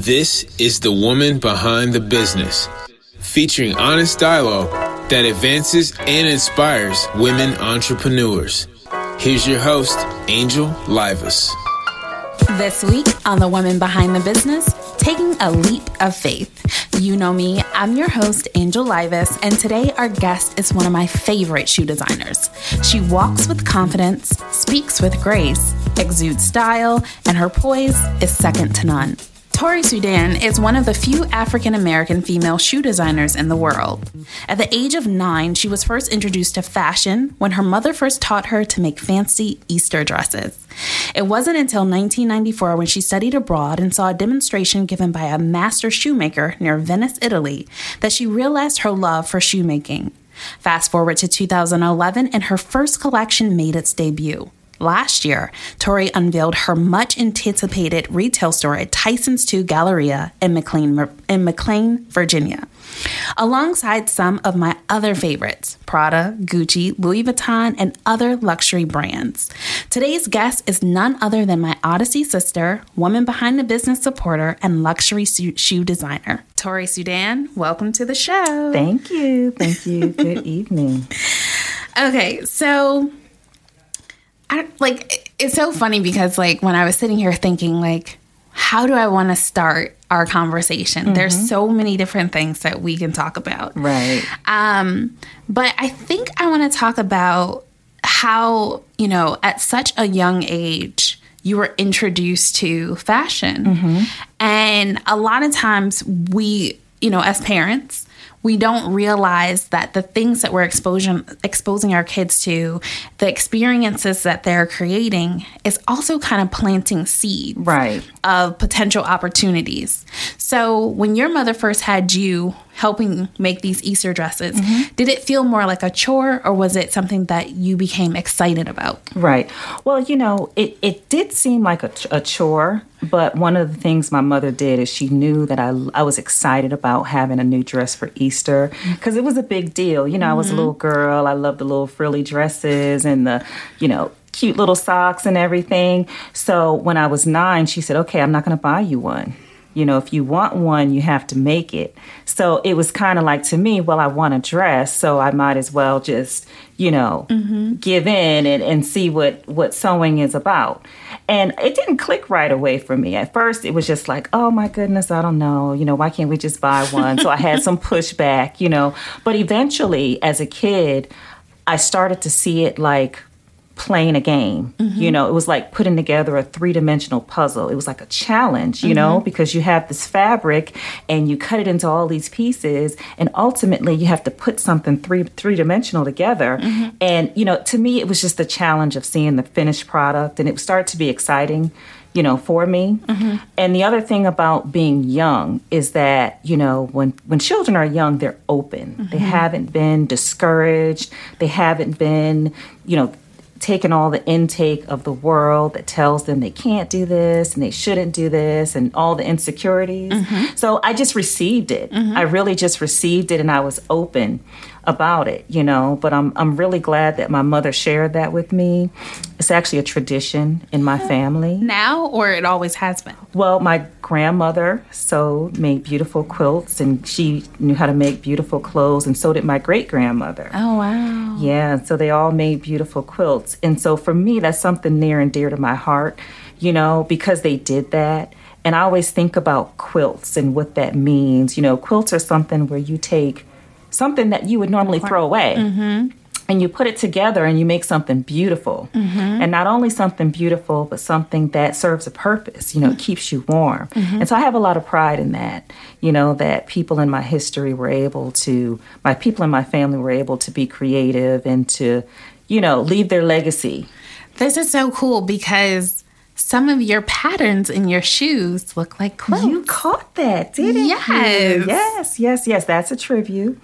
This is The Woman Behind the Business, featuring honest dialogue that advances and inspires women entrepreneurs. Here's your host, Angel Livas. This week on The Woman Behind the Business, taking a leap of faith. You know me, I'm your host, Angel Livas, and today our guest is one of my favorite shoe designers. She walks with confidence, speaks with grace, exudes style, and her poise is second to none. Tori Soudan is one of the few African American female shoe designers in the world. At the age of nine, she was first introduced to fashion when her mother first taught her to make fancy Easter dresses. It wasn't until 1994 when she studied abroad and saw a demonstration given by a master shoemaker near Venice, Italy, that she realized her love for shoemaking. Fast forward to 2011, and her first collection made its debut. Last year, Tori unveiled her much anticipated retail store at Tyson's 2 Galleria in McLean, in McLean, Virginia, alongside some of my other favorites Prada, Gucci, Louis Vuitton, and other luxury brands. Today's guest is none other than my Odyssey sister, woman behind the business supporter, and luxury shoe designer. Tori Soudan, welcome to the show. Thank you. Thank you. Good evening. Okay, so I like it's so funny because like when I was sitting here thinking like how do I want to start our conversation? Mm-hmm. There's so many different things that we can talk about. Right. Um but I think I want to talk about how, you know, at such a young age you were introduced to fashion. Mm-hmm. And a lot of times we, you know, as parents, we don't realize that the things that we're exposing exposing our kids to, the experiences that they're creating, is also kind of planting seeds right. of potential opportunities. So when your mother first had you helping make these Easter dresses, mm-hmm. did it feel more like a chore or was it something that you became excited about? Right. Well, you know, it, it did seem like a, a chore, but one of the things my mother did is she knew that I, I was excited about having a new dress for Easter because it was a big deal. You know, mm-hmm. I was a mm-hmm. little girl, I loved the little frilly dresses and the, you know, cute little socks and everything. So when I was nine, she said, okay, I'm not going to buy you one. You know, if you want one, you have to make it. So it was kind of like to me, well, I want a dress, so I might as well just, you know, mm-hmm. give in and, and see what, what sewing is about. And it didn't click right away for me. At first, it was just like, oh my goodness, I don't know. You know, why can't we just buy one? so I had some pushback, you know. But eventually, as a kid, I started to see it like, playing a game. Mm-hmm. You know, it was like putting together a three dimensional puzzle. It was like a challenge, you mm-hmm. know, because you have this fabric and you cut it into all these pieces, and ultimately you have to put something three three dimensional together. Mm-hmm. And you know, to me, it was just the challenge of seeing the finished product, and it started to be exciting. You know, for me. Mm-hmm. And the other thing about being young is that, you know, when, when children are young, they're open. They mm-hmm. haven't been discouraged. They haven't been, you know, taken all the intake of the world that tells them they can't do this and they shouldn't do this and all the insecurities. Mm-hmm. So I just received it. Mm-hmm. I really just received it and I was open about it, you know. But I'm I'm really glad that my mother shared that with me. It's actually a tradition in my family. Now or it always has been? Well, my grandmother sewed, made beautiful quilts and she knew how to make beautiful clothes and so did my great grandmother. Oh wow. Yeah, so they all made beautiful quilts. And so for me that's something near and dear to my heart, you know, because they did that. And I always think about quilts and what that means. You know, quilts are something where you take something that you would normally throw away. Mm-hmm. And you put it together and you make something beautiful. Mm-hmm. And not only something beautiful, but something that serves a purpose, you know, mm-hmm. keeps you warm. Mm-hmm. And so I have a lot of pride in that, you know, that people in my history were able to, my people in my family were able to be creative and to, you know, leave their legacy. This is so cool because some of your patterns in your shoes look like quilts. You caught that, didn't yes. you? Yes, yes, yes. Yes. That's a tribute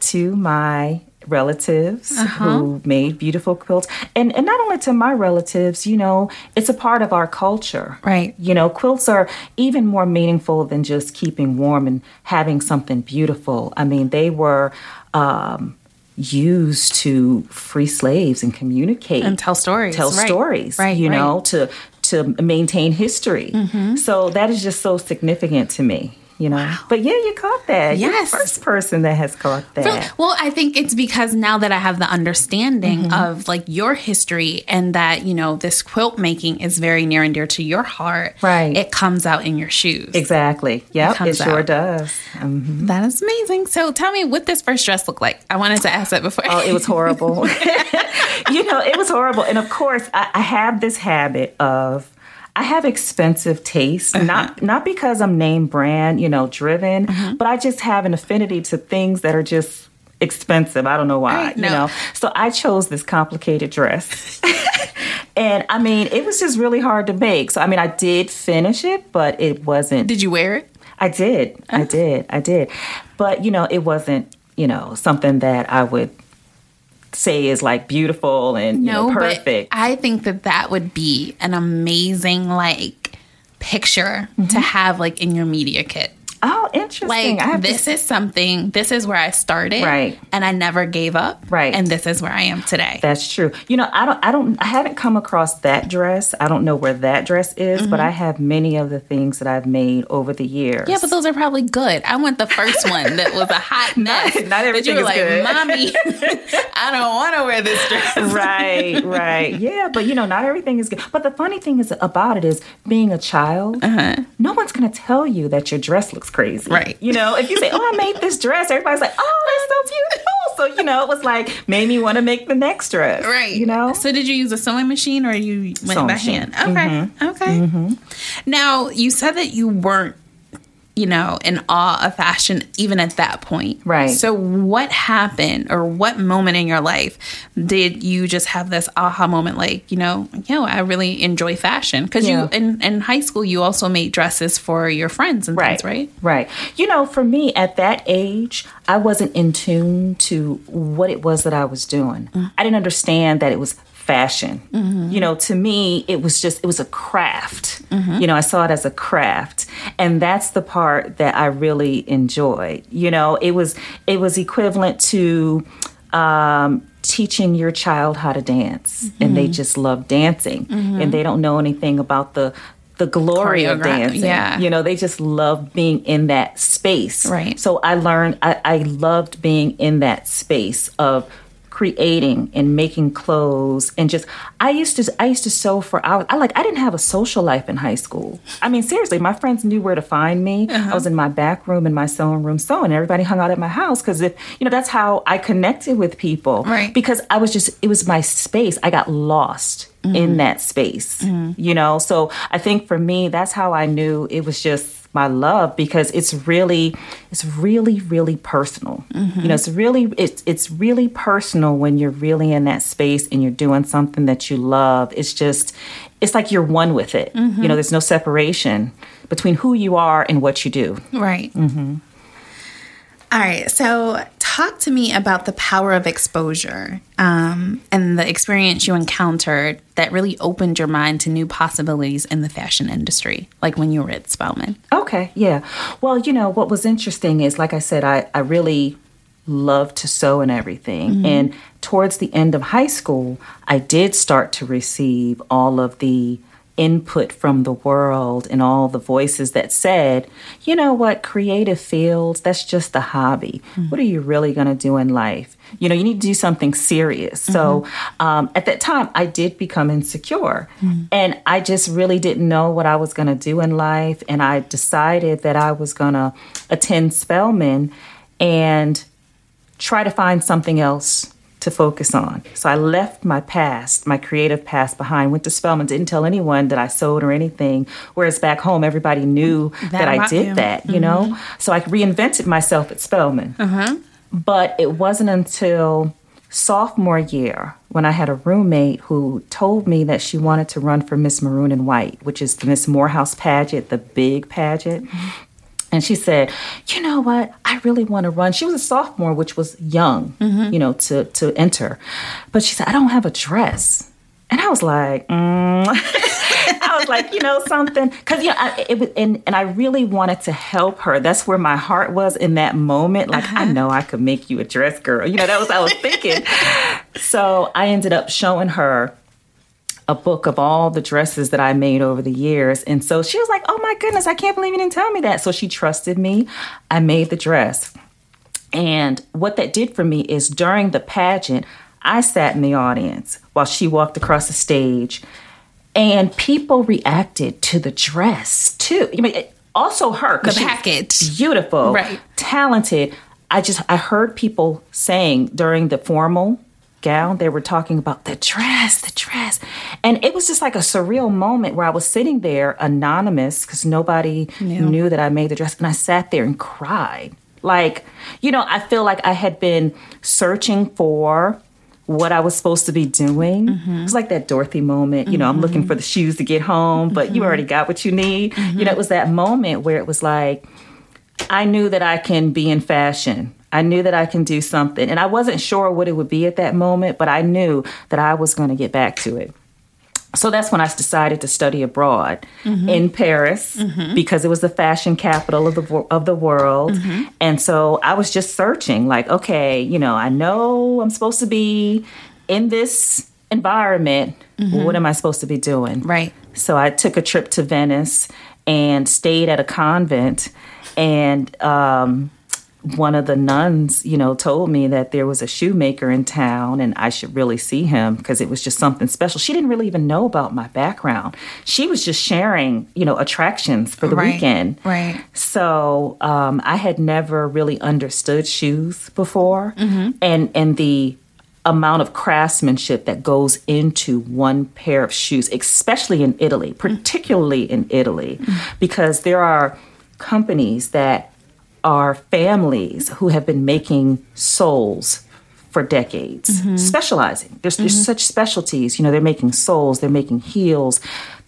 to my relatives uh-huh. who made beautiful quilts and and not only to my relatives you know it's a part of our culture right you know quilts are even more meaningful than just keeping warm and having something beautiful i mean they were um, used to free slaves and communicate and tell stories tell right. stories right you right. know to to maintain history. Mm-hmm. So that is just so significant to me. You know, but yeah, you caught that. You're the Yes. first person that has caught that. Well, I think it's because now that I have the understanding Mm-hmm. of like your history and that, you know, this quilt making is very near and dear to your heart. Right. It comes out in your shoes. Exactly. Yep, it, comes sure out. does. Um, That is amazing. So tell me what this first dress looked like. I wanted to ask that before. Oh, it was horrible. you know, it was horrible. And of course, I, I have this habit of I have expensive taste, Uh-huh. not not because I'm name brand, you know, driven, Uh-huh. but I just have an affinity to things that are just expensive. I don't know why, you no. know. So I chose this complicated dress. and I mean, it was just really hard to make. So I mean, I did finish it, but it wasn't Did you wear it? I did. I did. I did. But, you know, it wasn't, you know, something that I would say is like beautiful and you know, perfect. I think that that would be an amazing like picture to mm-hmm. have like in your media kit. Oh, interesting. Like I have to- this is something. This is where I started, Right. And I never gave up, Right. And this is where I am today. That's true. You know, I don't I don't I haven't come across that dress. I don't know where that dress is, but I have many of the things that I've made over the years. Mm-hmm. yeah, but those are probably good. I want the first one that was a hot mess. not that everything you were like, good. mommy, I don't want to wear this dress. right, right. Yeah, but you know, not everything is good. But the funny thing is about it is being a child, no one's going to tell you that your dress looks crazy. Uh-huh. Right. You know, if you say, oh, I made this dress, everybody's like, oh, that's so beautiful. So, you know, it was like, made me want to make the next dress. Right. You know? So did you use a sewing machine or you went Sewing by machine. hand? Okay. Okay. Now you said that you weren't, you know, in awe of fashion even at that point. Right. So what happened or what moment in your life did you just have this aha moment like, you know, yo, I really enjoy fashion? Because Yeah. you in, in high school you also made dresses for your friends and Right. things, right? Right. You know, for me at that age, I wasn't in tune to what it was that I was doing. Mm. I didn't understand that it was fashion. Mm-hmm. You know, to me, it was just, it was a craft. Mm-hmm. You know, I saw it as a craft. And that's the part that I really enjoyed. You know, it was, it was equivalent to, um, teaching your child how to dance and they mm-hmm. just love dancing and they don't know anything about the the glory of dancing yeah. you know they just love being in that space Right. so i learned I, I loved being in that space of creating and making clothes and just i used to i used to sew for hours i like i didn't have a social life in high school. I mean seriously my friends knew where to find me. Uh-huh. i was in my back room in my sewing room sewing. Everybody hung out at my house because if you know that's how i connected with people. Right. because i was just it was my space. I got lost Mm-hmm. in that space you know? So i think for me that's how i knew it was just my love because it's really it's really really personal Mm-hmm. you know it's really it's it's really personal when you're really in that space and you're doing something that you love it's just it's like you're one with it Mm-hmm. you know there's no separation between who you are and what you do Right. All right. So, talk to me about the power of exposure um, and the experience you encountered that really opened your mind to new possibilities in the fashion industry, like when you were at Spelman. Okay, yeah. Well, you know, what was interesting is, like I said, I, I really love to sew and everything. And towards the end of high school, I did start to receive all of the input from the world and all the voices that said, you know what, creative fields, that's just a hobby. Hmm. What are you really going to do in life? You know, you need to do something serious. So mm-hmm. um, at that time, I did become insecure. Hmm. And I just really didn't know what I was going to do in life. And I decided that I was going to attend Spelman and try to find something else to focus on. So I left my past, my creative past behind, went to Spelman, didn't tell anyone that I sewed or anything. Whereas back home, everybody knew that, I did that, you know? So I reinvented myself at Spelman. Uh-huh. But it wasn't until sophomore year when I had a roommate who told me that she wanted to run for Miss Maroon and White, which is the Miss Morehouse pageant, the big pageant. And she said, "You know what? I really want to run." She was a sophomore, which was young, you know, to to enter. But she said, "I don't have a dress." And I was like, mm. I was like, you know, something, because you know, I, it was, and and I really wanted to help her. That's where my heart was in that moment. Like, I know I could make you a dress, girl. You know, that was what I was thinking. so I ended up showing her a book of all the dresses that I made over the years. And so she was like, Oh my goodness, I can't believe you didn't tell me that. So she trusted me. I made the dress. And what that did for me is during the pageant, I sat in the audience while she walked across the stage, and people reacted to the dress too. I mean, also her, the package, beautiful, right, talented. I just I heard people saying during the formal gown they were talking about the dress the dress and it was just like a surreal moment where i was sitting there anonymous because nobody knew. knew that i made the dress and i sat there and cried like you know i feel like i had been searching for what I was supposed to be doing. Mm-hmm. It's like that Dorothy moment. You know, mm-hmm. I'm looking for the shoes to get home, but mm-hmm. you already got what you need. You know, it mm-hmm. was that moment where it was like, I knew that I can be in fashion. I knew that I can do something. And I wasn't sure what it would be at that moment, but I knew that I was going to get back to it. So that's when I decided to study abroad mm-hmm. in Paris mm-hmm. because it was the fashion capital of the of the world. Mm-hmm. And so I was just searching like okay, you know, I know I'm supposed to be in this environment. Mm-hmm. What am I supposed to be doing? Right. So I took a trip to Venice and stayed at a convent and um, one of the nuns, you know, told me that there was a shoemaker in town and I should really see him because it was just something special. She didn't really even know about my background. She was just sharing, you know, attractions for the right, weekend. Right. So um, I had never really understood shoes before, mm-hmm. and and the amount of craftsmanship that goes into one pair of shoes, especially in Italy, particularly in Italy, mm-hmm. because there are companies that are families who have been making soles for decades, mm-hmm. specializing. There's, mm-hmm. there's such specialties. You know, they're making soles, they're making heels,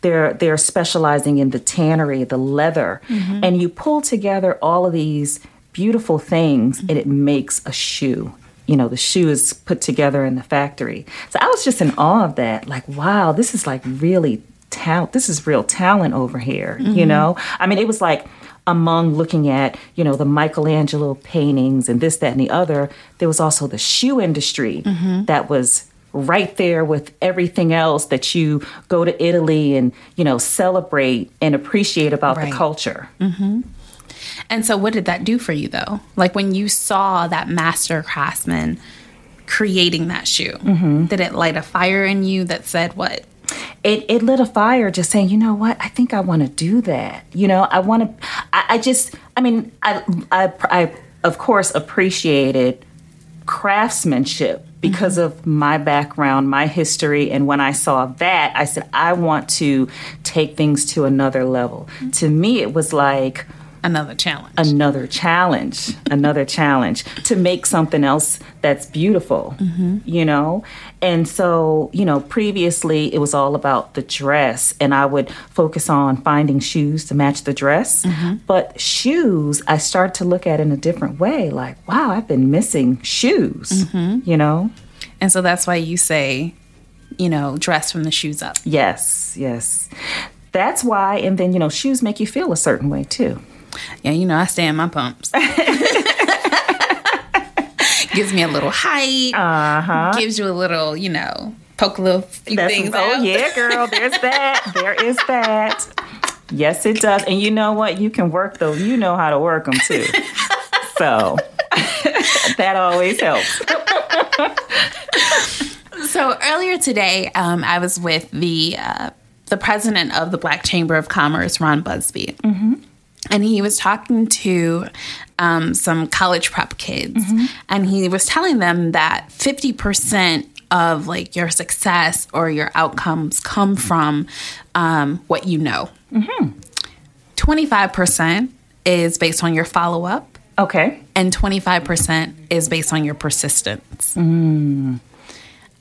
they're they're specializing in the tannery, the leather, mm-hmm. and you pull together all of these beautiful things, and it makes a shoe. You know, the shoe is put together in the factory. So I was just in awe of that. Like, wow, this is like really talent. This is real talent over here. You mm-hmm. know, I mean, it was like among looking at, you know, the Michelangelo paintings and this, that, and the other, there was also the shoe industry mm-hmm. that was right there with everything else that you go to Italy and, you know, celebrate and appreciate about right. the culture. Mm-hmm. And so, what did that do for you, though? Like when you saw that master craftsman creating that shoe, mm-hmm. did it light a fire in you that said, what? it, it lit a fire just saying, you know what, I think I want to do that. You know, I want to, I, just, I mean, I, I, I, of course, appreciated craftsmanship because mm-hmm. of my background, my history. And when I saw that, I said, I want to take things to another level. Mm-hmm. To me, it was like, another challenge. Another challenge. Another challenge. To make something else that's beautiful mm-hmm. you know? And so you know previously it was all about the dress and i would focus on finding shoes to match the dress. Mm-hmm. but shoes i start to look at in a different way like wow i've been missing shoes mm-hmm. you know? And so that's why you say you know dress from the shoes up. Yes yes. That's why and then you know shoes make you feel a certain way too yeah, you know, I stay in my pumps. Gives me a little height. Uh huh. Gives you a little, you know, poke a little few That's, things. Oh out. yeah, girl. There's that. there is that. Yes, it does. And you know what? You can work though. You know how to work them too. so that always helps. so earlier today, um, I was with the uh, the president of the Black Chamber of Commerce, Ron Busby. Mm-hmm and he was talking to um, some college prep kids mm-hmm. and he was telling them that 50% of like your success or your outcomes come from um, what you know mm-hmm. 25% is based on your follow-up okay and 25% is based on your persistence mm.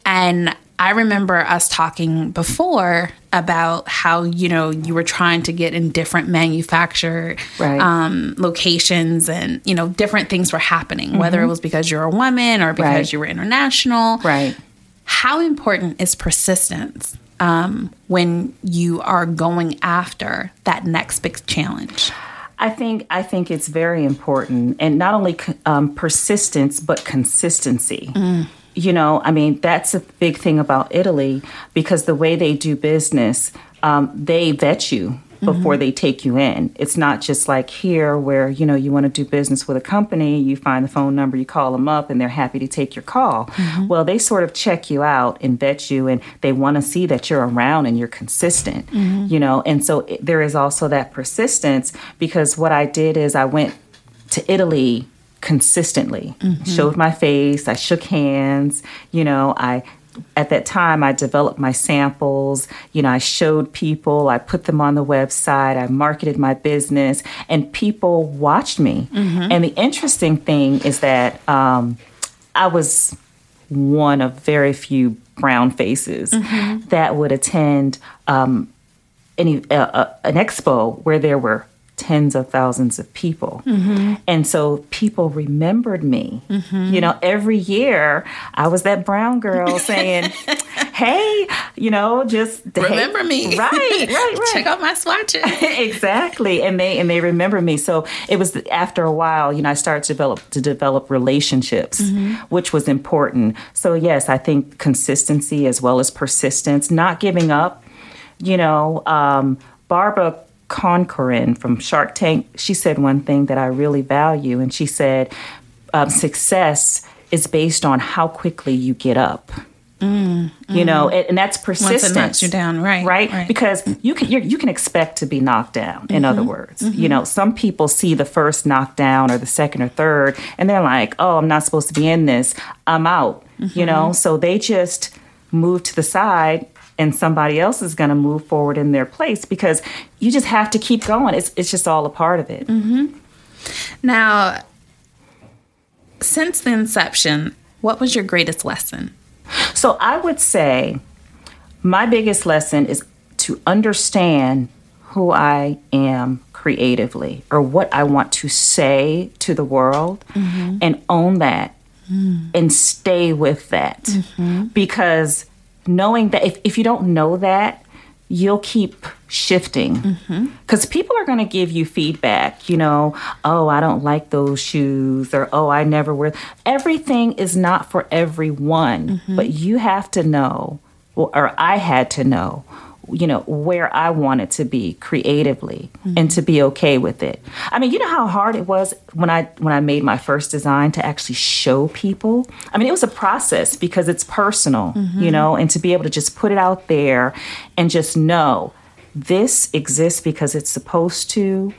and I remember us talking before about how you know you were trying to get in different manufacturer right. um, locations, and you know different things were happening, mm-hmm. whether it was because you're a woman or because right. you were international. Right. How important is persistence um, when you are going after that next big challenge? I think I think it's very important, and not only um, persistence but consistency. Mm you know, I mean, that's a big thing about Italy because the way they do business, um, they vet you before Mm-hmm. they take you in. It's not just like here where, you know, you want to do business with a company, you find the phone number, you call them up, and they're happy to take your call. Mm-hmm. Well, they sort of check you out and vet you, and they want to see that you're around and you're consistent, Mm-hmm. you know. And so it, there is also that persistence because what I did is I went to Italy consistently. Showed my face, I shook hands, you know, I at that time I developed my samples, you know, I showed people, I put them on the website, I marketed my business and people watched me. And the interesting thing is that um, I was one of very few brown faces that would attend um, any uh, uh, an expo where there were tens of thousands of people. Mm-hmm. And so people remembered me. Mm-hmm. You know every year i was that brown girl saying hey you know just hey- Remember me. right right right. Check out my swatches. exactly. And they and they remember me. So it was after a while you know i started to develop to develop relationships mm-hmm. which was important. So yes i think consistency as well as persistence not giving up. You know um, barbara Corcoran from shark tank she said one thing that i really value and she said um, success is based on how quickly you get up. Mm, you know mm. and, and that's persistence Once it knocks you down, right, right? right. because you can you're, you can expect to be knocked down in other mm-hmm, words. Mm-hmm. you know some people see the first knockdown or the second or third and they're like oh i'm not supposed to be in this. I'm out mm-hmm. you know? So they just move to the side and somebody else is going to move forward in their place because you just have to keep going it's, it's just all a part of it Mm-hmm. Now, since the inception, what was your greatest lesson? So I would say my biggest lesson is to understand who I am creatively or what I want to say to the world mm-hmm. and own that mm. and stay with that. Mm-hmm. Because knowing that if, if you don't know that, you'll keep shifting. Mm-hmm. Because people are going to give you feedback you know oh i don't like those shoes or oh i never wear everything is not for everyone mm-hmm. but you have to know or i had to know you know where i wanted to be creatively and to be okay with it. I mean you know how hard it was when i when i made my first design to actually show people? I mean it was a process because it's personal you mm-hmm. know and to be able to just put it out there and just know this exists because it's supposed to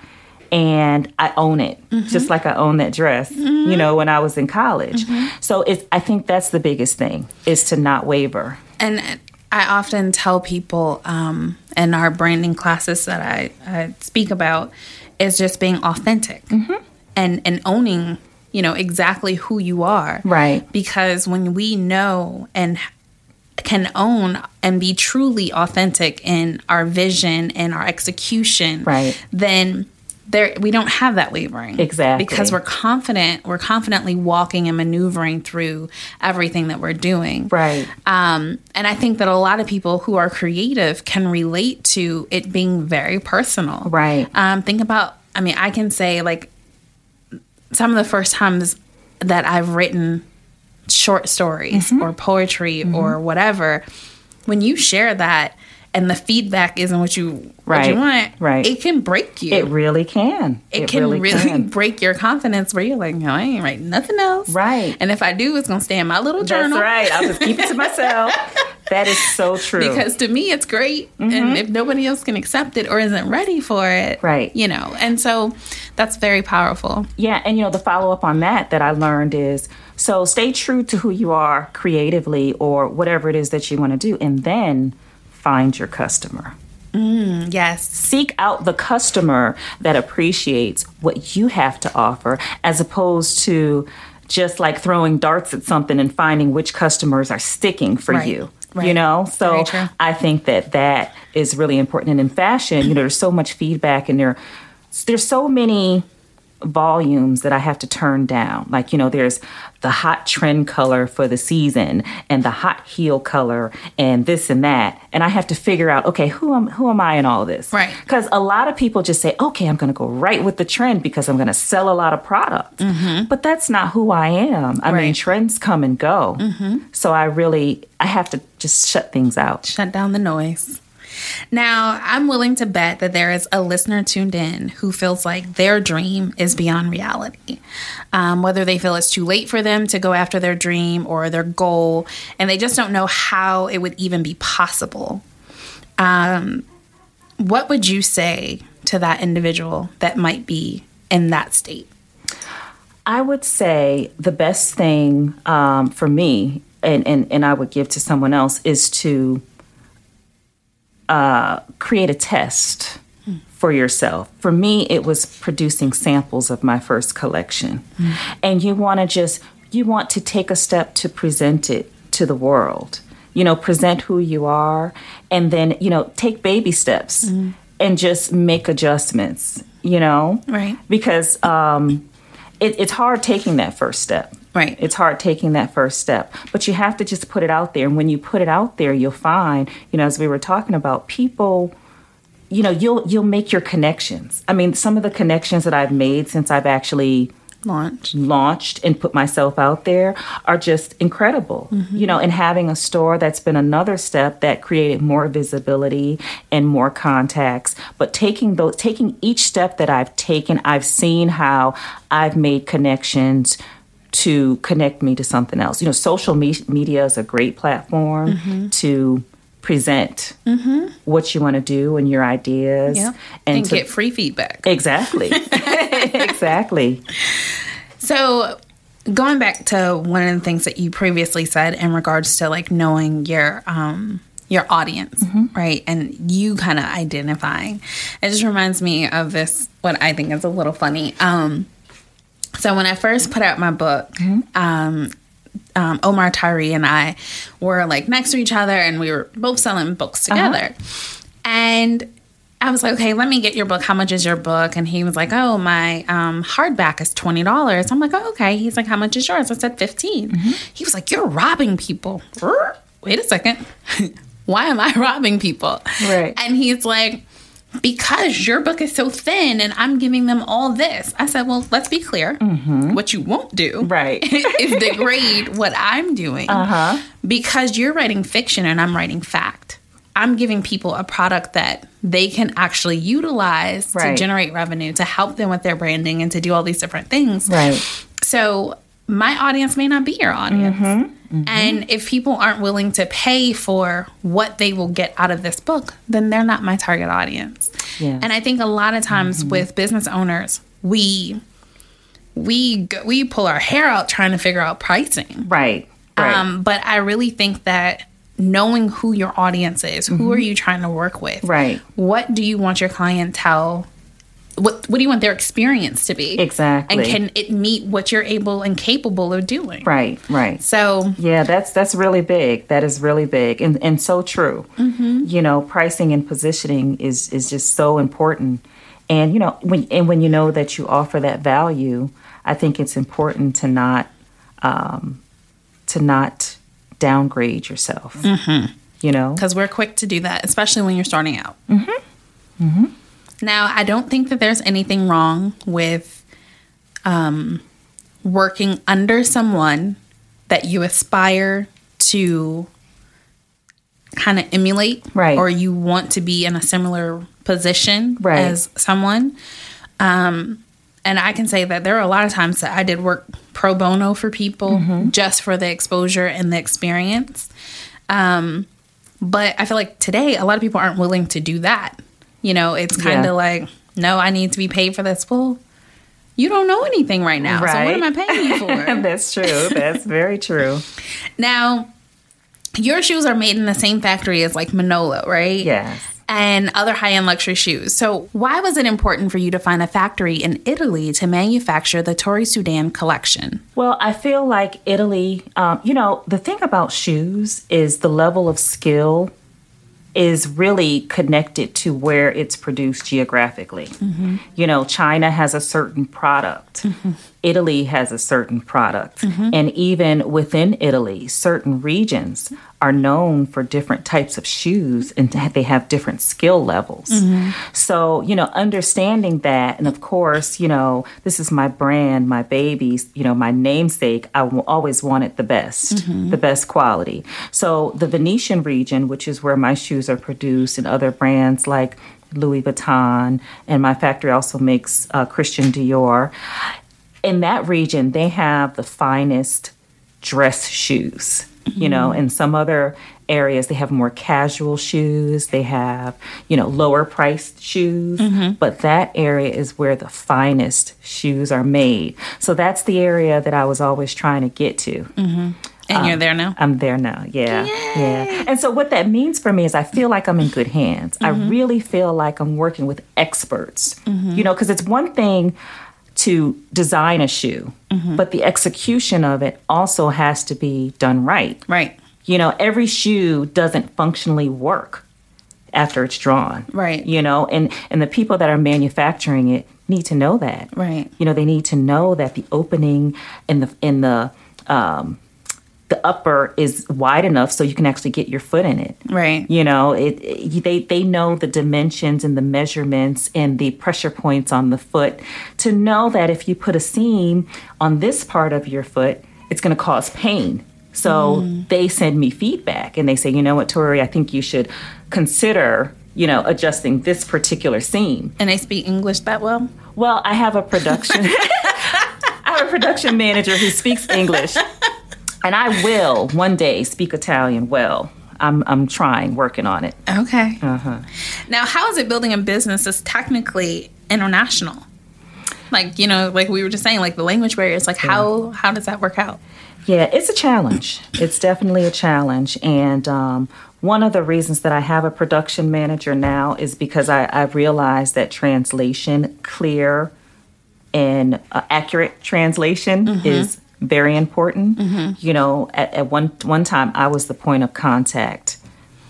and I own it, mm-hmm. just like I own that dress, you mm-hmm. know, when I was in college. So it's, I think that's the biggest thing is to not waver. And I often tell people um, in our branding classes that I, I speak about is just being authentic and, and owning, you know, exactly who you are. Right. Because when we know and can own and be truly authentic in our vision and our execution, Right. then there we don't have that wavering. Exactly. Because we're confident, we're confidently walking and maneuvering through everything that we're doing. Right. Um, and I think that a lot of people who are creative can relate to it being very personal. Right. Um, think about, I mean, I can say like some of the first times that I've written short stories Mm-hmm. or poetry or whatever, when you share that and the feedback isn't what you what you want, right. it can break you. It really can. it, can really, break your confidence where you're like, no, I ain't writing nothing else. Right. And if I do, it's gonna stay in my little That's journal. right. I'll just keep it to myself. That is so true. because to me it's great and if nobody else can accept it or isn't ready for it Mm-hmm. Right. you know and so that's very powerful Yeah, and you know, the follow up on that that I learned is so stay true to who you are creatively or whatever it is that you want to do, and then find your customer. Mm, yes Seek out the customer that appreciates what you have to offer as opposed to just like throwing darts at something and finding which customers are sticking for Right, you. right. You know, so I think that that is really important. And in fashion, you know, there's so much feedback and there, there's so many volumes that I have to turn down. Like, you know, there's the hot trend color for the season and the hot heel color and this and that. And I have to figure out, okay, who am who am I in all this? Right. Because a lot of people just say, okay, I'm gonna go right with the trend because I'm gonna sell a lot of product. Mm-hmm. But that's not who I am. I mean, trends come and go. Mm-hmm. So I really I have to just shut things out. Shut down the noise. Now, I'm willing to bet that there is a listener tuned in who feels like their dream is beyond reality. Um, whether they feel it's too late for them to go after their dream or their goal, and they just don't know how it would even be possible. Um, what would you say to that individual that might be in that state? I would say the best thing um, for me, and, and, and I would give to someone else, is to uh, create a test for yourself. For me, it was producing samples of my first collection. And you want to just, you want to take a step to present it to the world. You know, present who you are, and then, you know, take baby steps and just make adjustments, you know? Right. Because, um, it, it's hard taking that first step. Right. It's hard taking that first step, but you have to just put it out there. And when you put it out there, you'll find, you know, as we were talking about, people, you know, you'll you'll make your connections. I mean, some of the connections that I've made since I've actually Launch. launched and put myself out there are just incredible. Mm-hmm. You know, and having a store that's been another step that created more visibility and more contacts. But taking those taking each step that I've taken, I've seen how I've made connections to connect me to something else. You know, social me- media is a great platform to present what you want to do and your ideas Yeah. And, to- get free feedback. exactly exactly So, going back to one of the things that you previously said in regards to like knowing your um your audience, right? And you kind of identifying. It just reminds me of this what I think is a little funny. Um so when I first put out my book, um um, Omar Tyree and I were like next to each other, and we were both selling books together. And I was like, okay, let me get your book. How much is your book? And he was like, oh, my um, hardback is twenty dollars. I'm like, oh, okay. He's like, how much is yours? I said 15 He was like, you're robbing people. Wait a second. Why am I robbing people? Right. And he's like, because your book is so thin and I'm giving them all this. I said, well, let's be clear. What you won't do Right. is degrade what I'm doing. Uh-huh. Because you're writing fiction and I'm writing fact. I'm giving people a product that they can actually utilize Right. to generate revenue, to help them with their branding, and to do all these different things. right So my audience may not be your audience. Mm-hmm. And if people aren't willing to pay for what they will get out of this book, then they're not my target audience. Yeah. And I think a lot of times with business owners, we we we pull our hair out trying to figure out pricing. Right. Right. Um, but I really think that knowing who your audience is, who are you trying to work with? Mm-hmm. Right. What do you want your clientele? What What do you want their experience to be? Exactly. And can it meet what you're able and capable of doing? right. Right. So Yeah, that's that's really big. That is really big and and so true. You know, pricing and positioning is is just so important. And you know, when and when you know that you offer that value, I think it's important to not um, to not downgrade yourself. You know, because we're quick to do that, especially when you're starting out. Mm-hmm. Now, I don't think that there's anything wrong with um, working under someone that you aspire to kind of emulate, Right. Or you want to be in a similar position Right. as someone. Um, and I can say that there are a lot of times that I did work pro bono for people Mm-hmm. just for the exposure and the experience. Um, but I feel like today a lot of people aren't willing to do that. You know, it's kind of Yeah. like, no, I need to be paid for this. Well, you don't know anything right now. So what am I paying you for? that's true. That's very true. now, your shoes are made in the same factory as like Manolo, right? Yes. and other high end luxury shoes. So, why was it important for you to find a factory in Italy to manufacture the Tori Soudan collection? Well, I feel like Italy, um, you know, the thing about shoes is the level of skill is really connected to where it's produced geographically. Mm-hmm. You know, China has a certain product. Mm-hmm. Italy has a certain product. Mm-hmm. And even within Italy, certain regions are known for different types of shoes and they have different skill levels. Mm-hmm. So, you know, understanding that, and of course, you know, this is my brand, my babies, you know, my namesake, I always wanted the best, mm-hmm. the best quality. So, the Venetian region, which is where my shoes are produced, and other brands like Louis Vuitton, and my factory also makes uh, Christian Dior. In that region, they have the finest dress shoes. You know, mm-hmm. in some other areas, they have more casual shoes. They have, you know, lower priced shoes. Mm-hmm. But that area is where the finest shoes are made. So that's the area that I was always trying to get to. Mm-hmm. And you're um, there now? I'm there now. Yeah. Yeah. And so what that means for me is I feel like I'm in good hands. I really feel like I'm working with experts. You know, because it's one thing to design a shoe, but the execution of it also has to be done right. Right. You know, every shoe doesn't functionally work after it's drawn. Right. You know, and and the people that are manufacturing it need to know that. Right. You know, they need to know that the opening in the in the um the upper is wide enough so you can actually get your foot in it. Right. You know, it, it- they they know the dimensions and the measurements and the pressure points on the foot to know that if you put a seam on this part of your foot, it's going to cause pain. So mm. they send me feedback and they say, you know what, Tori, I think you should consider, you know, adjusting this particular seam. And they speak English that well? Well, I have a production. I have a production manager who speaks English, and I will one day speak Italian well. I'm I'm trying, working on it. Okay. Uh-huh. Now, how is it building a business that's technically international? Like, you know, like we were just saying, like the language barriers, like how how does that work out? Yeah, it's a challenge. It's definitely a challenge. And um, one of the reasons that I have a production manager now is because I, I realized that translation, clear and uh, accurate translation, is very important. Mm-hmm. You know, at, at one one time, I was the point of contact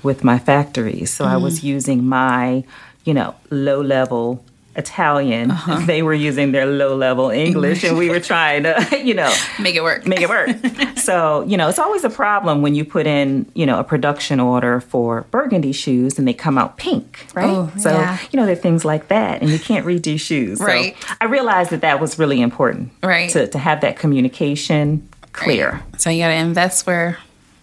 with my factories, so I was mm. using my, you know, low level. Italian, uh-huh. they were using their low level English, and we were trying to, you know, Make it work. make it work. so, you know, it's always a problem when you put in, you know, a production order for burgundy shoes and they come out pink, right? Oh, so, yeah. you know, there are things like that and you can't redo shoes. Right. So I realized that that was really important. Right. To, to have that communication clear. So you got to invest where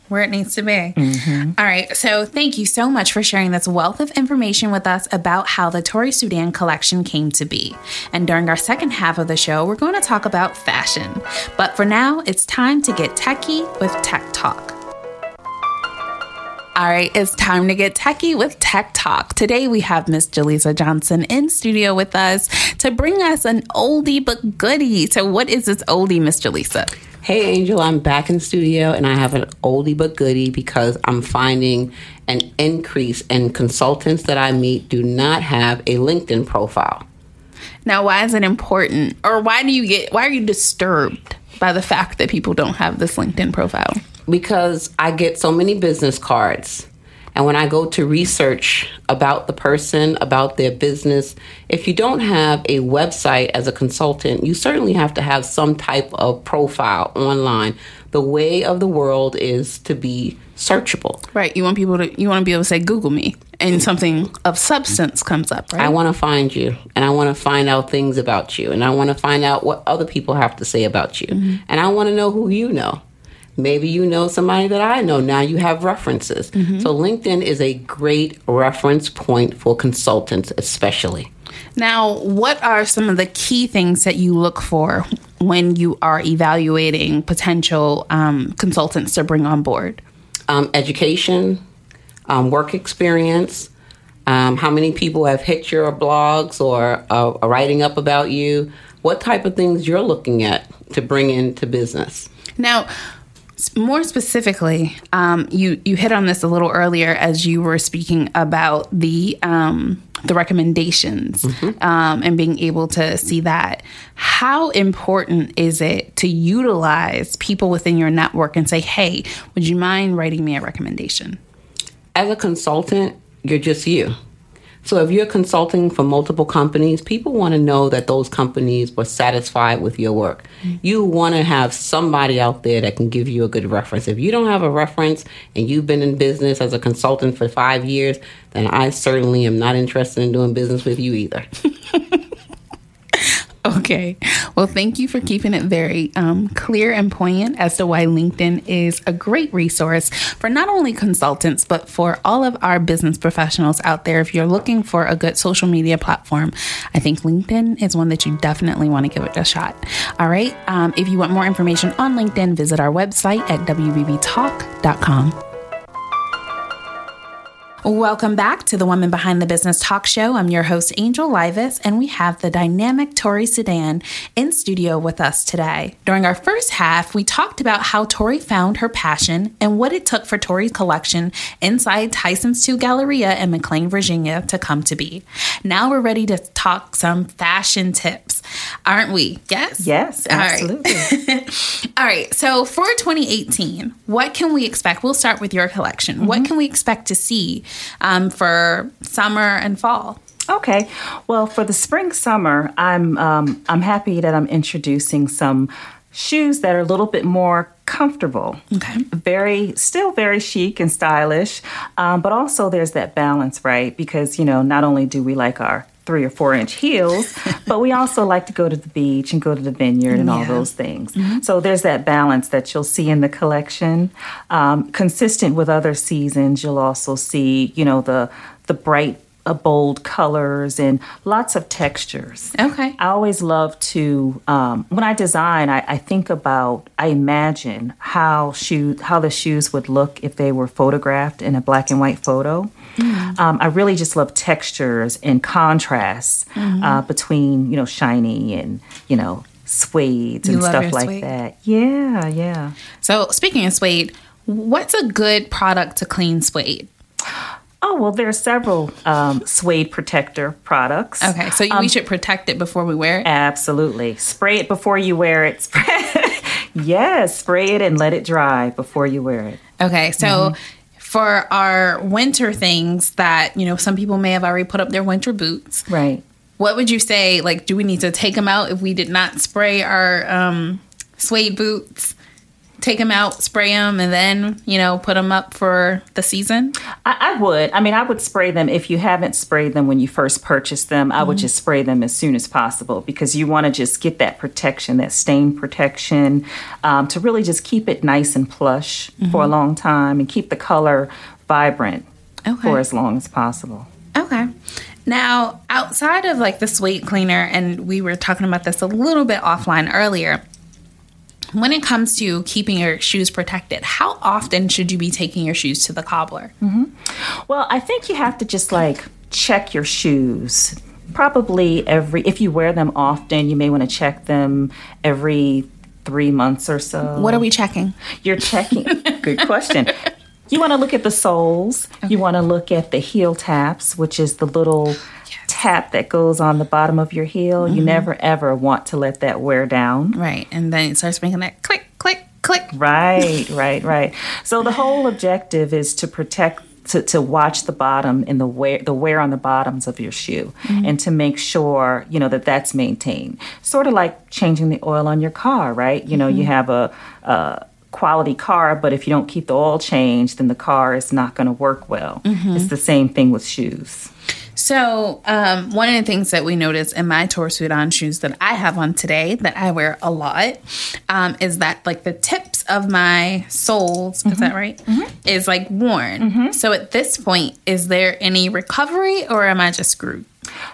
where it needs to be. Mm-hmm. All right. So thank you so much for sharing this wealth of information with us about how the Tori Soudan collection came to be. And during our second half of the show, we're going to talk about fashion. But for now, it's time to get techie with Tech Talk. All right, it's time to get techie with Tech Talk. Today we have Miss Jaleesa Johnson in studio with us to bring us an oldie but goodie. So, what is this oldie, Miss Jaleesa? Hey Angel, I'm back in studio and I have an oldie but goodie because I'm finding an increase in consultants that I meet do not have a LinkedIn profile. Now, why is it important, or why do you get? Why are you disturbed by the fact that people don't have this LinkedIn profile? because I get so many business cards. And when I go to research about the person, about their business, if you don't have a website as a consultant, you certainly have to have some type of profile online. The way of the world is to be searchable. Right. You want people to. You want to be able to say Google me, and something of substance comes up. Right. I want to find you and I want to find out things about you and I want to find out what other people have to say about you. Mm-hmm. And I want to know who you know. Maybe you know somebody that I know. Now you have references. So LinkedIn is a great reference point for consultants, especially. Now, what are some of the key things that you look for when you are evaluating potential um, consultants to bring on board? Um, education, um, work experience, um, how many people have hit your blogs or uh, are writing up about you, what type of things you're looking at to bring into business. Now, more specifically, um, you you hit on this a little earlier as you were speaking about the um, the recommendations um, and being able to see that. How important is it to utilize people within your network and say, "Hey, would you mind writing me a recommendation?" as a consultant, you're just you. So if you're consulting for multiple companies, people want to know that those companies were satisfied with your work. Mm-hmm. You want to have somebody out there that can give you a good reference. If you don't have a reference and you've been in business as a consultant for five years, then I certainly am not interested in doing business with you either. Okay. Well, thank you for keeping it very um, clear and poignant as to why LinkedIn is a great resource for not only consultants, but for all of our business professionals out there. If you're looking for a good social media platform, I think LinkedIn is one that you definitely want to give it a shot. All right. Um, if you want more information on LinkedIn, visit our website at wbbtalk.com. Welcome back to the Woman Behind the Business Talk Show. I'm your host, Angel Livas, and we have the dynamic Tori Soudan in studio with us today. During our first half, we talked about how Tori found her passion and what it took for Tori's collection inside Tyson's 2 Galleria in McLean, Virginia to come to be. Now we're ready to talk some fashion tips, aren't we? Yes? Yes, absolutely. All right. All right. So for 2018, what can we expect? We'll start with your collection. What can we expect to see um, for summer and fall? Okay. Well, for the spring summer, I'm um, I'm happy that I'm introducing some shoes that are a little bit more comfortable. Okay. Very, still very chic and stylish, um, but also there's that balance, right? Because you know, not only do we like our three or four inch heels, but we also like to go to the beach and go to the vineyard and all those things. So there's that balance that you'll see in the collection. Um, consistent with other seasons, you'll also see, you know, the the bright, uh, bold colors and lots of textures. Okay. I always love to um, when I design. I, I think about, I imagine how shoe how the shoes would look if they were photographed in a black and white photo. Mm. Um, I really just love textures and contrasts Mm-hmm. uh, between you know shiny and you know suedes You and stuff like suede? that. Yeah, yeah. So speaking of suede, what's a good product to clean suede? Oh well, there are several um, suede protector products. Okay. So we should protect it before we wear it. Absolutely. Spray it before you wear it. Spray- yes, spray it and let it dry before you wear it. Okay, so Mm-hmm. For our winter things that, you know, some people may have already put up their winter boots, Right. what would you say? Like, do we need to take them out if we did not spray our um, suede boots? Take them out, spray them, and then, you know, put them up for the season? I, I would. I mean, I would spray them if you haven't sprayed them when you first purchased them. I would just spray them as soon as possible because you want to just get that protection, that stain protection, um, to really just keep it nice and plush for a long time and keep the color vibrant Okay. for as long as possible. Okay. Now, outside of like the suede cleaner, and we were talking about this a little bit offline earlier, when it comes to keeping your shoes protected, how often should you be taking your shoes to the cobbler? Mm-hmm. Well, I think you have to just like check your shoes. Probably every, if you wear them often, you may want to check them every three months or so. What are we checking? You're checking. Good question. You want to look at the soles. You want to look at the heel taps, which is the little tap that goes on the bottom of your heel. You mm-hmm. never ever want to let that wear down. Right. And then it starts making that click, click, click. Right, right, right. So the whole objective is to protect to, to watch the bottom and the wear the wear on the bottoms of your shoe mm-hmm. and to make sure you know that that's maintained sort of like changing the oil on your car right you know you mm-hmm. have a, a quality car but if you don't keep the oil changed then the car is not going to work well it's the same thing with shoes So, um, one of the things that we notice in my Tori Soudan shoes that I have on today, that I wear a lot, um, is that like the tips of my soles, is that right? Is like worn. So, at this point, is there any recovery or am I just screwed?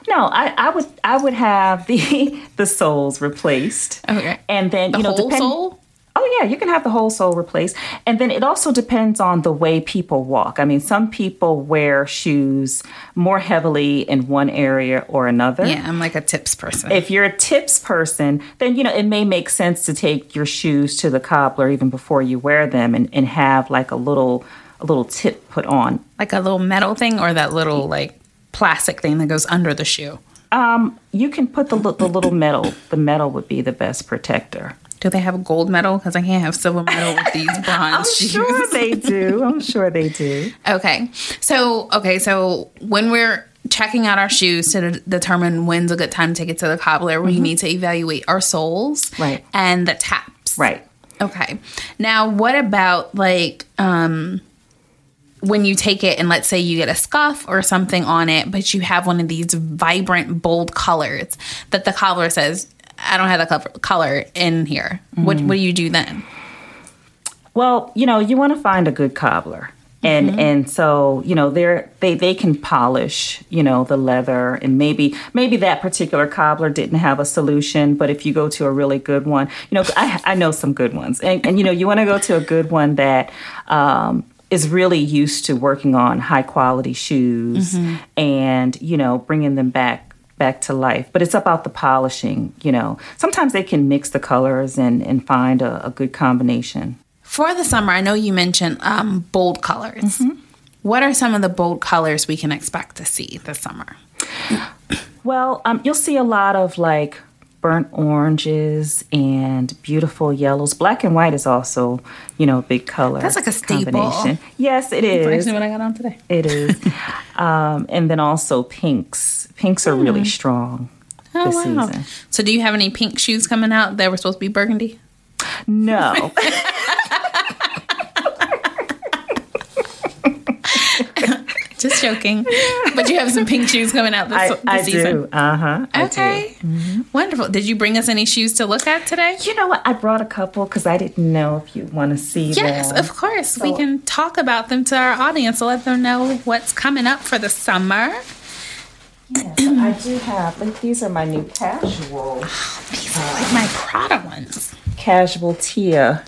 no I, I would i would have the the soles replaced Okay. and then The you know whole depend- sole? Oh yeah, you can have the whole sole replaced. And then it also depends on the way people walk. I mean, some people wear shoes more heavily in one area or another. Yeah, I'm like a tips person. If you're a tips person, then you know it may make sense to take your shoes to the cobbler even before you wear them and, and have like a little a little tip put on. like a little metal thing or that little like plastic thing that goes under the shoe. Um, you can put the the little metal. The metal would be the best protector. Do they have a gold medal? Because I can't have silver medal with these bronze shoes. I'm shoes. sure they do. I'm sure they do. Okay. So, okay, so when we're checking out our shoes to de- determine when's a good time to take it to the cobbler, we need to evaluate our soles Right. and the taps. Right. Okay. Now, what about like um when you take it and let's say you get a scuff or something on it, but you have one of these vibrant, bold colors that the cobbler says, I don't have that color in here. What mm-hmm. what do you do then? Well, you know, you want to find a good cobbler. And mm-hmm. and so, you know, they're they they can polish, you know, the leather and maybe maybe that particular cobbler didn't have a solution, but if you go to a really good one, you know, I I know some good ones. And and you know, you want to go to a good one that um is really used to working on high quality shoes mm-hmm. and, you know, bringing them back back to life. But it's about the polishing, you know. Sometimes they can mix the colors and and find a, a good combination. For the summer, I know you mentioned um, bold colors. What are some of the bold colors we can expect to see this summer? Well, um, you'll see a lot of like burnt oranges and beautiful yellows. Black and white is also, you know, a big color. That's like a staple. combination. Yes, it is. what I got on today. It is. um, and then also pinks. Pinks are really strong Oh, this wow. season. So, do you have any pink shoes coming out that were supposed to be burgundy? No. Just joking. but you have some pink shoes coming out this, I, this I season. do. Uh huh. Okay. Wonderful. Did you bring us any shoes to look at today? You know what? I brought a couple because I didn't know if you want to see Yes, them. of course. we can talk about them to our audience to let them know what's coming up for the summer. Yes, I do have. Like, these are my new casual, These are like my Prada ones. casual Tia,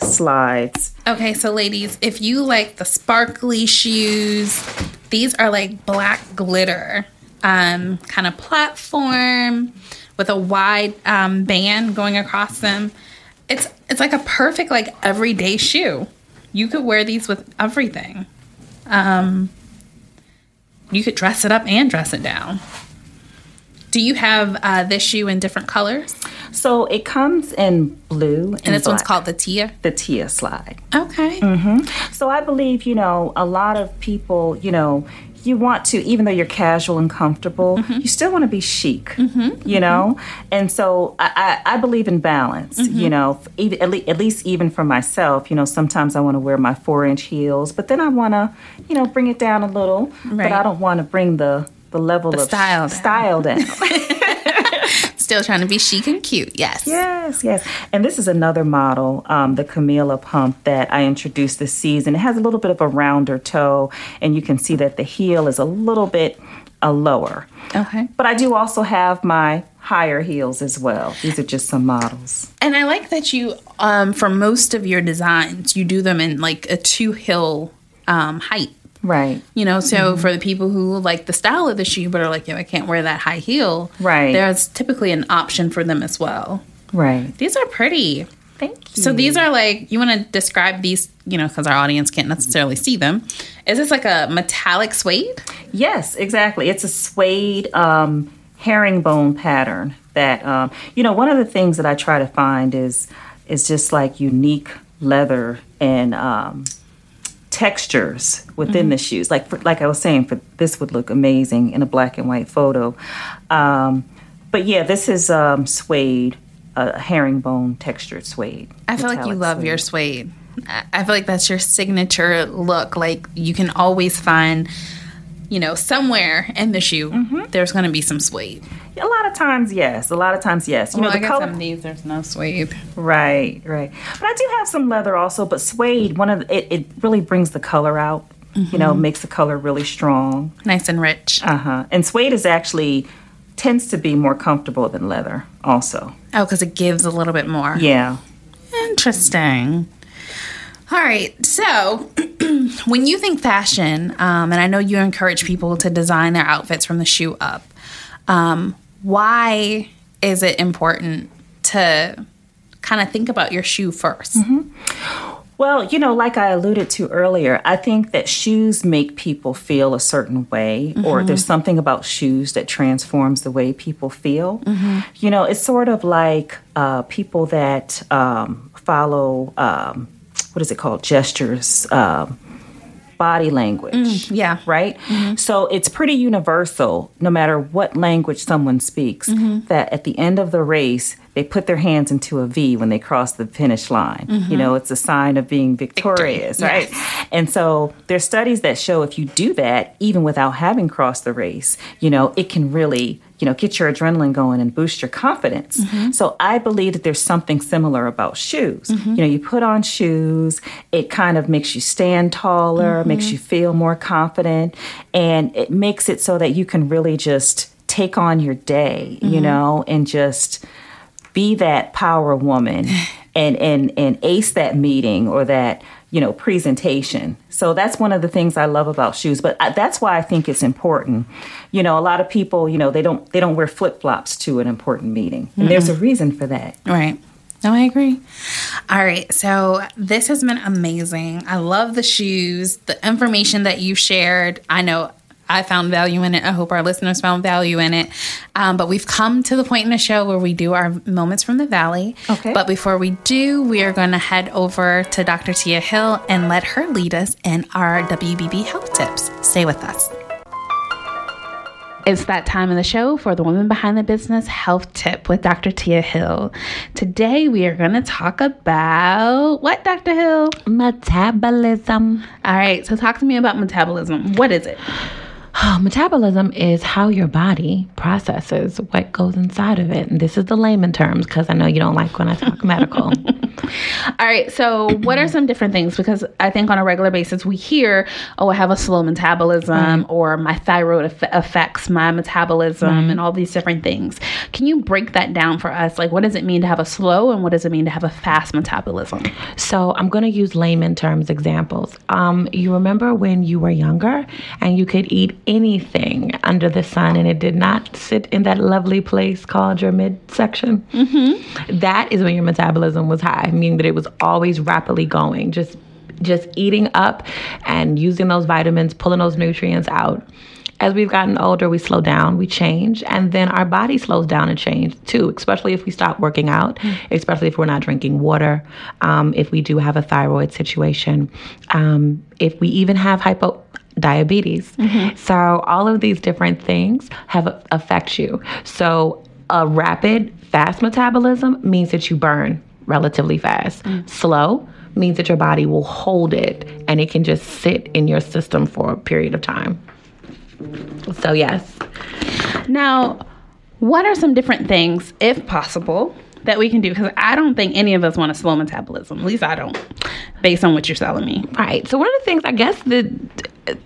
Slides. Okay, so ladies, if you like the sparkly shoes, these are like black glitter, um, kind of platform with a wide um, band going across them. It's it's like a perfect like everyday shoe. You could wear these with everything. Um, you could dress it up and dress it down. Do you have uh, this shoe in different colors? So it comes in blue and, And this one's called the Tia. the Tia slide. Okay. Mm-hmm. So I believe, you know, a lot of people, you know, you want to, even though you're casual and comfortable, mm-hmm. you still want to be chic, mm-hmm. you know? And so I, I, I believe in balance, you know, even, at, le- at least even for myself, you know, sometimes I want to wear my four inch heels, but then I want to, you know, bring it down a little, Right. but I don't want to bring the, the level of style style down. Still trying to be chic and cute. Yes. Yes, yes. And this is another model, um, the Camila pump that I introduced this season. It has a little bit of a rounder toe, and you can see that the heel is a little bit uh, lower. Okay. But I do also have my higher heels as well. These are just some models. And I like that you, um, for most of your designs, you do them in like a two hill um, height. Right. You know, so for the people who like the style of the shoe but are like, yo, I can't wear that high heel. Right. There's typically an option for them as well. Right. These are pretty. Thank you. So these are like, you want to describe these, you know, because our audience can't necessarily see them. Is this like a metallic suede? Yes, exactly. It's a suede um, herringbone pattern that um, you know. One of the things that I try to find is is just like unique leather and um, textures within the shoes. Like for, like I was saying, for this would look amazing in a black and white photo. Um, but yeah, this is um, suede, a herringbone textured suede. I feel like you love suede. your suede. I feel like that's your signature look. Like you can always find, you know, somewhere in the shoe, Mm-hmm. there's going to be some suede. A lot of times, yes. A lot of times, yes. You well, know, I the guess color. these there's no suede. Right, right. But I do have some leather also. But suede, one of the, it, it really brings the color out. You know, makes the color really strong. Nice and rich. Uh huh. And suede is actually tends to be more comfortable than leather. Also, Oh, because it gives a little bit more. yeah. Interesting. All right. So, when you think fashion, um, and I know you encourage people to design their outfits from the shoe up, um, why is it important to kind of think about your shoe 1st Mm-hmm. Well, you know, like I alluded to earlier, I think that shoes make people feel a certain way, mm-hmm. or there's something about shoes that transforms the way people feel. Mm-hmm. You know, it's sort of like uh, people that um, follow, um, what is it called, gestures. Um, body language. Mm, yeah. Right? Mm-hmm. So it's pretty universal, no matter what language someone speaks, mm-hmm. that at the end of the race, they put their hands into a V when they cross the finish line. Mm-hmm. You know, it's a sign of being victorious, Victory. right? Yes. And so there's studies that show if you do that, even without having crossed the race, you know, it can really you know, get your adrenaline going and boost your confidence. Mm-hmm. So I believe that there's something similar about shoes. Mm-hmm. You know, you put on shoes, it kind of makes you stand taller, mm-hmm. makes you feel more confident, and it makes it so that you can really just take on your day, you mm-hmm. know, and just be that power woman and and and ace that meeting or that you know presentation so that's one of the things i love about shoes but I, that's why i think it's important you know a lot of people you know they don't they don't wear flip-flops to an important meeting and mm-hmm. there's a reason for that right no, I agree. All right. So this has been amazing. I love the shoes, the information that you shared. I know I found value in it. I hope our listeners found value in it. Um, but we've come to the point in the show where we do our moments from the valley. Okay. But before we do, we are going to head over to Dr. Tia Hill and let her lead us in our WBB health tips. Stay with us. It's that time of the show for the Woman Behind the Business Health Tip with Dr. Tia Hill. Today we are going to talk about what, Dr. Hill? Metabolism. All right, so talk to me about metabolism. What is it? Metabolism is how your body processes what goes inside of it. And this is the layman terms because I know you don't like when I talk medical. All right. So, what are some different things? Because I think on a regular basis we hear, oh, I have a slow metabolism or my thyroid aff- affects my metabolism and all these different things. Can you break that down for us? Like, what does it mean to have a slow and what does it mean to have a fast metabolism? So, I'm going to use layman terms examples. Um, you remember when you were younger and you could eat anything under the sun and it did not sit in that lovely place called your midsection, mm-hmm. that is when your metabolism was high, meaning that it was always rapidly going, just just eating up and using those vitamins, pulling those nutrients out. As we've gotten older, we slow down, we change, and then our body slows down and change too, especially if we stop working out, mm. especially if we're not drinking water, um, if we do have a thyroid situation, um, if we even have hypo diabetes. Mm-hmm. So all of these different things have affect you. So a rapid fast metabolism means that you burn relatively fast. Mm. Slow means that your body will hold it and it can just sit in your system for a period of time. So yes. Now, what are some different things if possible that we can do because I don't think any of us want a slow metabolism. At least I don't, based on what you're telling me. Right. So one of the things I guess the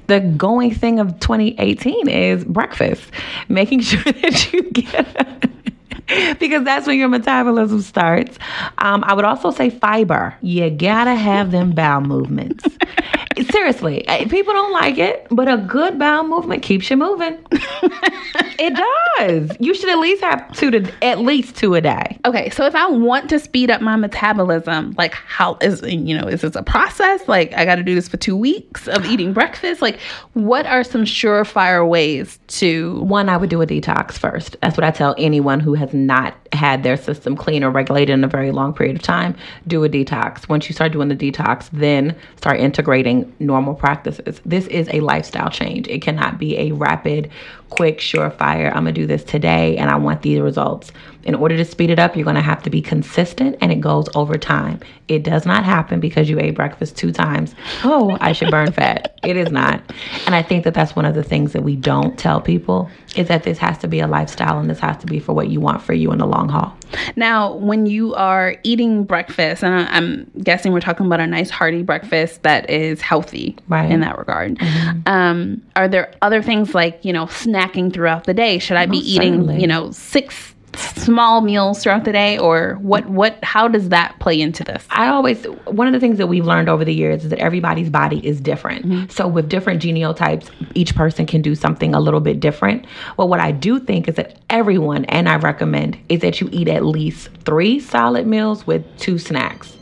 the going thing of 2018 is breakfast, making sure that you get. because that's when your metabolism starts. Um, I would also say fiber. You gotta have them bowel movements. Seriously, people don't like it, but a good bowel movement keeps you moving. it does. You should at least have two to at least two a day. Okay, so if I want to speed up my metabolism, like how is you know is this a process? Like I got to do this for two weeks of eating breakfast. Like what are some surefire ways to? One, I would do a detox first. That's what I tell anyone who has not had their system clean or regulated in a very long period of time. Do a detox. Once you start doing the detox, then start integrating normal practices. This is a lifestyle change. It cannot be a rapid, quick, surefire. I'm to do this today and I want these results. In order to speed it up, you're to have to be consistent and it goes over time. It does not happen because you ate breakfast two times. Oh, I should burn fat. It is not. And I think that that's one of the things that we don't tell people is that this has to be a lifestyle and this has to be for what you want for you in the long haul. Now, when you are eating breakfast, and I'm guessing we're talking about a nice hearty breakfast that is healthy right. in that regard. Mm-hmm. Um, are there other things like, you know, snacking throughout the day? Should I be eating, certainly. you know, six small meals throughout the day or what what how does that play into this i always one of the things that we've learned over the years is that everybody's body is different mm-hmm. so with different genotypes each person can do something a little bit different well what i do think is that everyone and i recommend is that you eat at least three solid meals with two snacks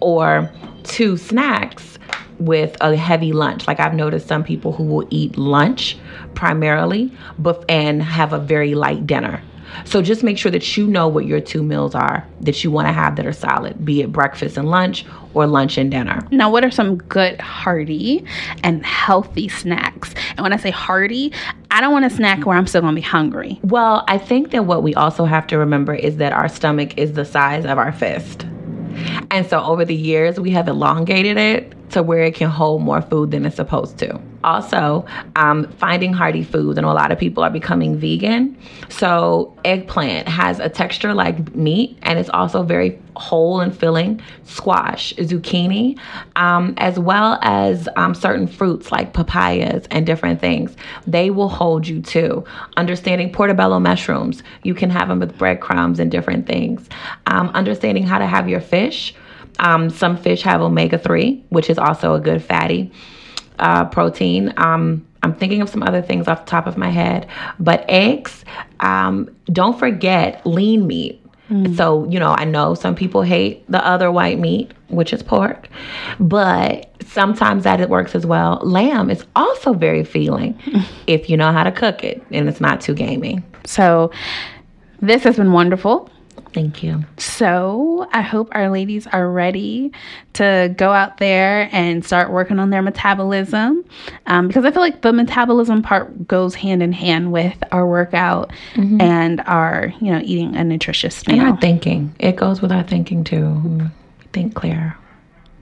or two snacks with a heavy lunch. Like I've noticed some people who will eat lunch primarily, but and have a very light dinner. So just make sure that you know what your two meals are that you want to have that are solid, be it breakfast and lunch or lunch and dinner. Now, what are some good hearty and healthy snacks? And when I say hearty, I don't want a snack where I'm still going to be hungry. Well, I think that what we also have to remember is that our stomach is the size of our fist. And so over the years, we have elongated it to where it can hold more food than it's supposed to. Also, um, finding hearty foods, and a lot of people are becoming vegan. So, eggplant has a texture like meat, and it's also very whole and filling. Squash, zucchini, um, as well as um, certain fruits like papayas and different things, they will hold you too. Understanding portobello mushrooms, you can have them with breadcrumbs and different things. Um, understanding how to have your fish. Um, some fish have omega 3, which is also a good fatty uh, protein. Um, I'm thinking of some other things off the top of my head, but eggs, um, don't forget lean meat. Mm. So, you know, I know some people hate the other white meat, which is pork, but sometimes that it works as well. Lamb is also very feeling if you know how to cook it and it's not too gaming. So, this has been wonderful. Thank you. So I hope our ladies are ready to go out there and start working on their metabolism um, because I feel like the metabolism part goes hand in hand with our workout mm-hmm. and our, you know, eating a nutritious meal. And our thinking. It goes with our thinking too. think clear.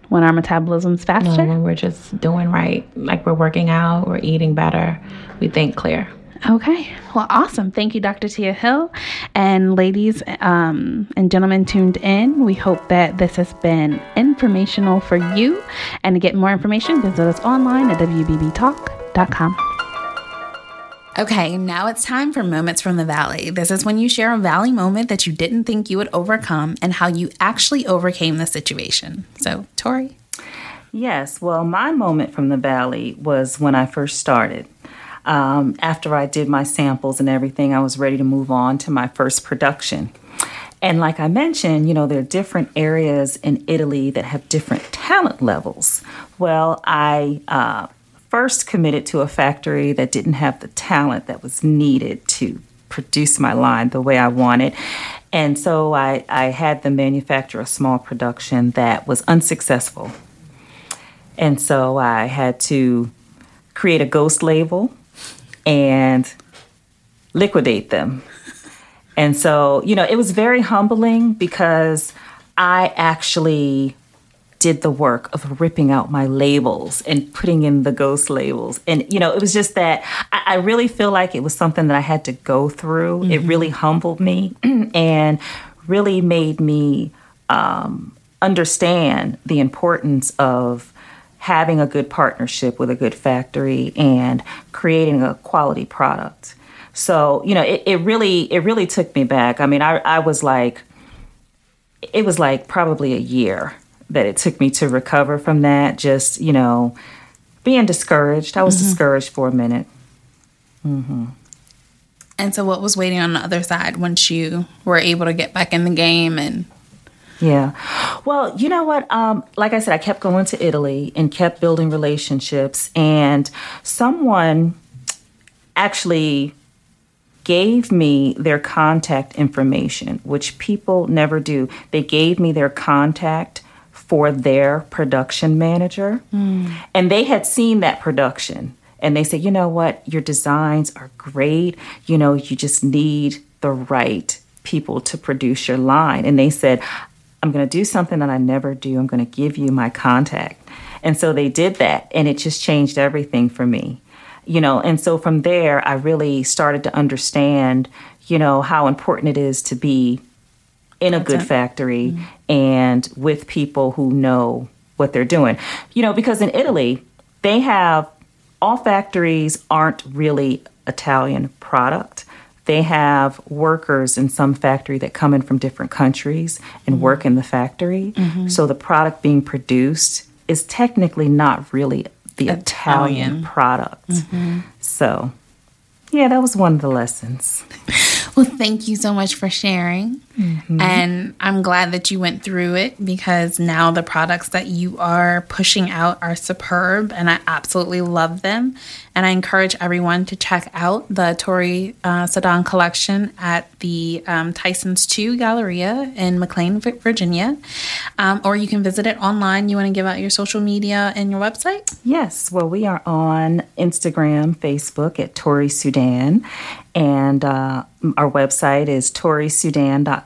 When our metabolism's faster? No, when we're just doing right, like we're working out, we're eating better, we think clear. Okay. Well, awesome. Thank you, Dr. Tia Hill. And ladies um, and gentlemen tuned in, we hope that this has been informational for you. And to get more information, visit us online at WBBTalk.com. Okay, now it's time for Moments from the Valley. This is when you share a valley moment that you didn't think you would overcome and how you actually overcame the situation. So, Tori? Yes, well, my moment from the valley was when I first started. Um, after I did my samples and everything, I was ready to move on to my first production. And like I mentioned, you know, there are different areas in Italy that have different talent levels. Well, I uh, first committed to a factory that didn't have the talent that was needed to produce my line the way I wanted. And so I, I had them manufacture a small production that was unsuccessful. And so I had to create a ghost label and liquidate them. And so, you know, it was very humbling because I actually did the work of ripping out my labels and putting in the ghost labels. And, you know, it was just that I, I really feel like it was something that I had to go through. Mm-hmm. It really humbled me and really made me um, understand the importance of having a good partnership with a good factory and creating a quality product. So, you know, it, it really it really took me back. I mean, I, I was like it was like probably a year that it took me to recover from that. Just, you know, being discouraged. I was mm-hmm. discouraged for a minute. Mm-hmm. And so, what was waiting on the other side once you were able to get back in the game and yeah. Well, you know what? Um, like I said, I kept going to Italy and kept building relationships. And someone actually gave me their contact information, which people never do. They gave me their contact for their production manager. Mm. And they had seen that production. And they said, you know what? Your designs are great. You know, you just need the right people to produce your line. And they said, I'm going to do something that I never do. I'm going to give you my contact. And so they did that, and it just changed everything for me. You know, and so from there, I really started to understand, you know, how important it is to be in a That's good it. factory mm-hmm. and with people who know what they're doing. You know, because in Italy, they have all factories aren't really Italian product they have workers in some factory that come in from different countries and mm-hmm. work in the factory. Mm-hmm. So the product being produced is technically not really the Italian, Italian product. Mm-hmm. So, yeah, that was one of the lessons. well, thank you so much for sharing. Mm-hmm. And I'm glad that you went through it because now the products that you are pushing out are superb and I absolutely love them. And I encourage everyone to check out the Tori uh, Soudan collection at the um, Tyson's 2 Galleria in McLean, Virginia. Um, or you can visit it online. You want to give out your social media and your website? Yes. Well, we are on Instagram, Facebook at Tori Soudan. And uh, our website is torisoudan.com.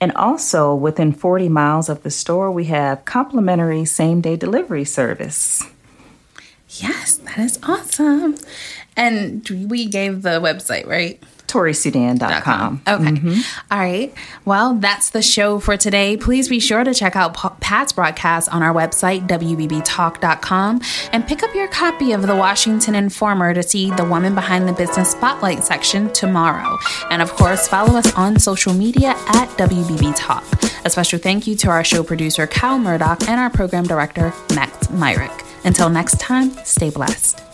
And also, within 40 miles of the store, we have complimentary same day delivery service. Yes, that is awesome. And we gave the website, right? ToriSoudan.com. Okay. Mm-hmm. All right. Well, that's the show for today. Please be sure to check out Pat's broadcast on our website, WBBTalk.com, and pick up your copy of the Washington Informer to see the Woman Behind the Business Spotlight section tomorrow. And of course, follow us on social media at WBB Talk. A special thank you to our show producer, Kyle Murdoch, and our program director, Max Myrick. Until next time, stay blessed.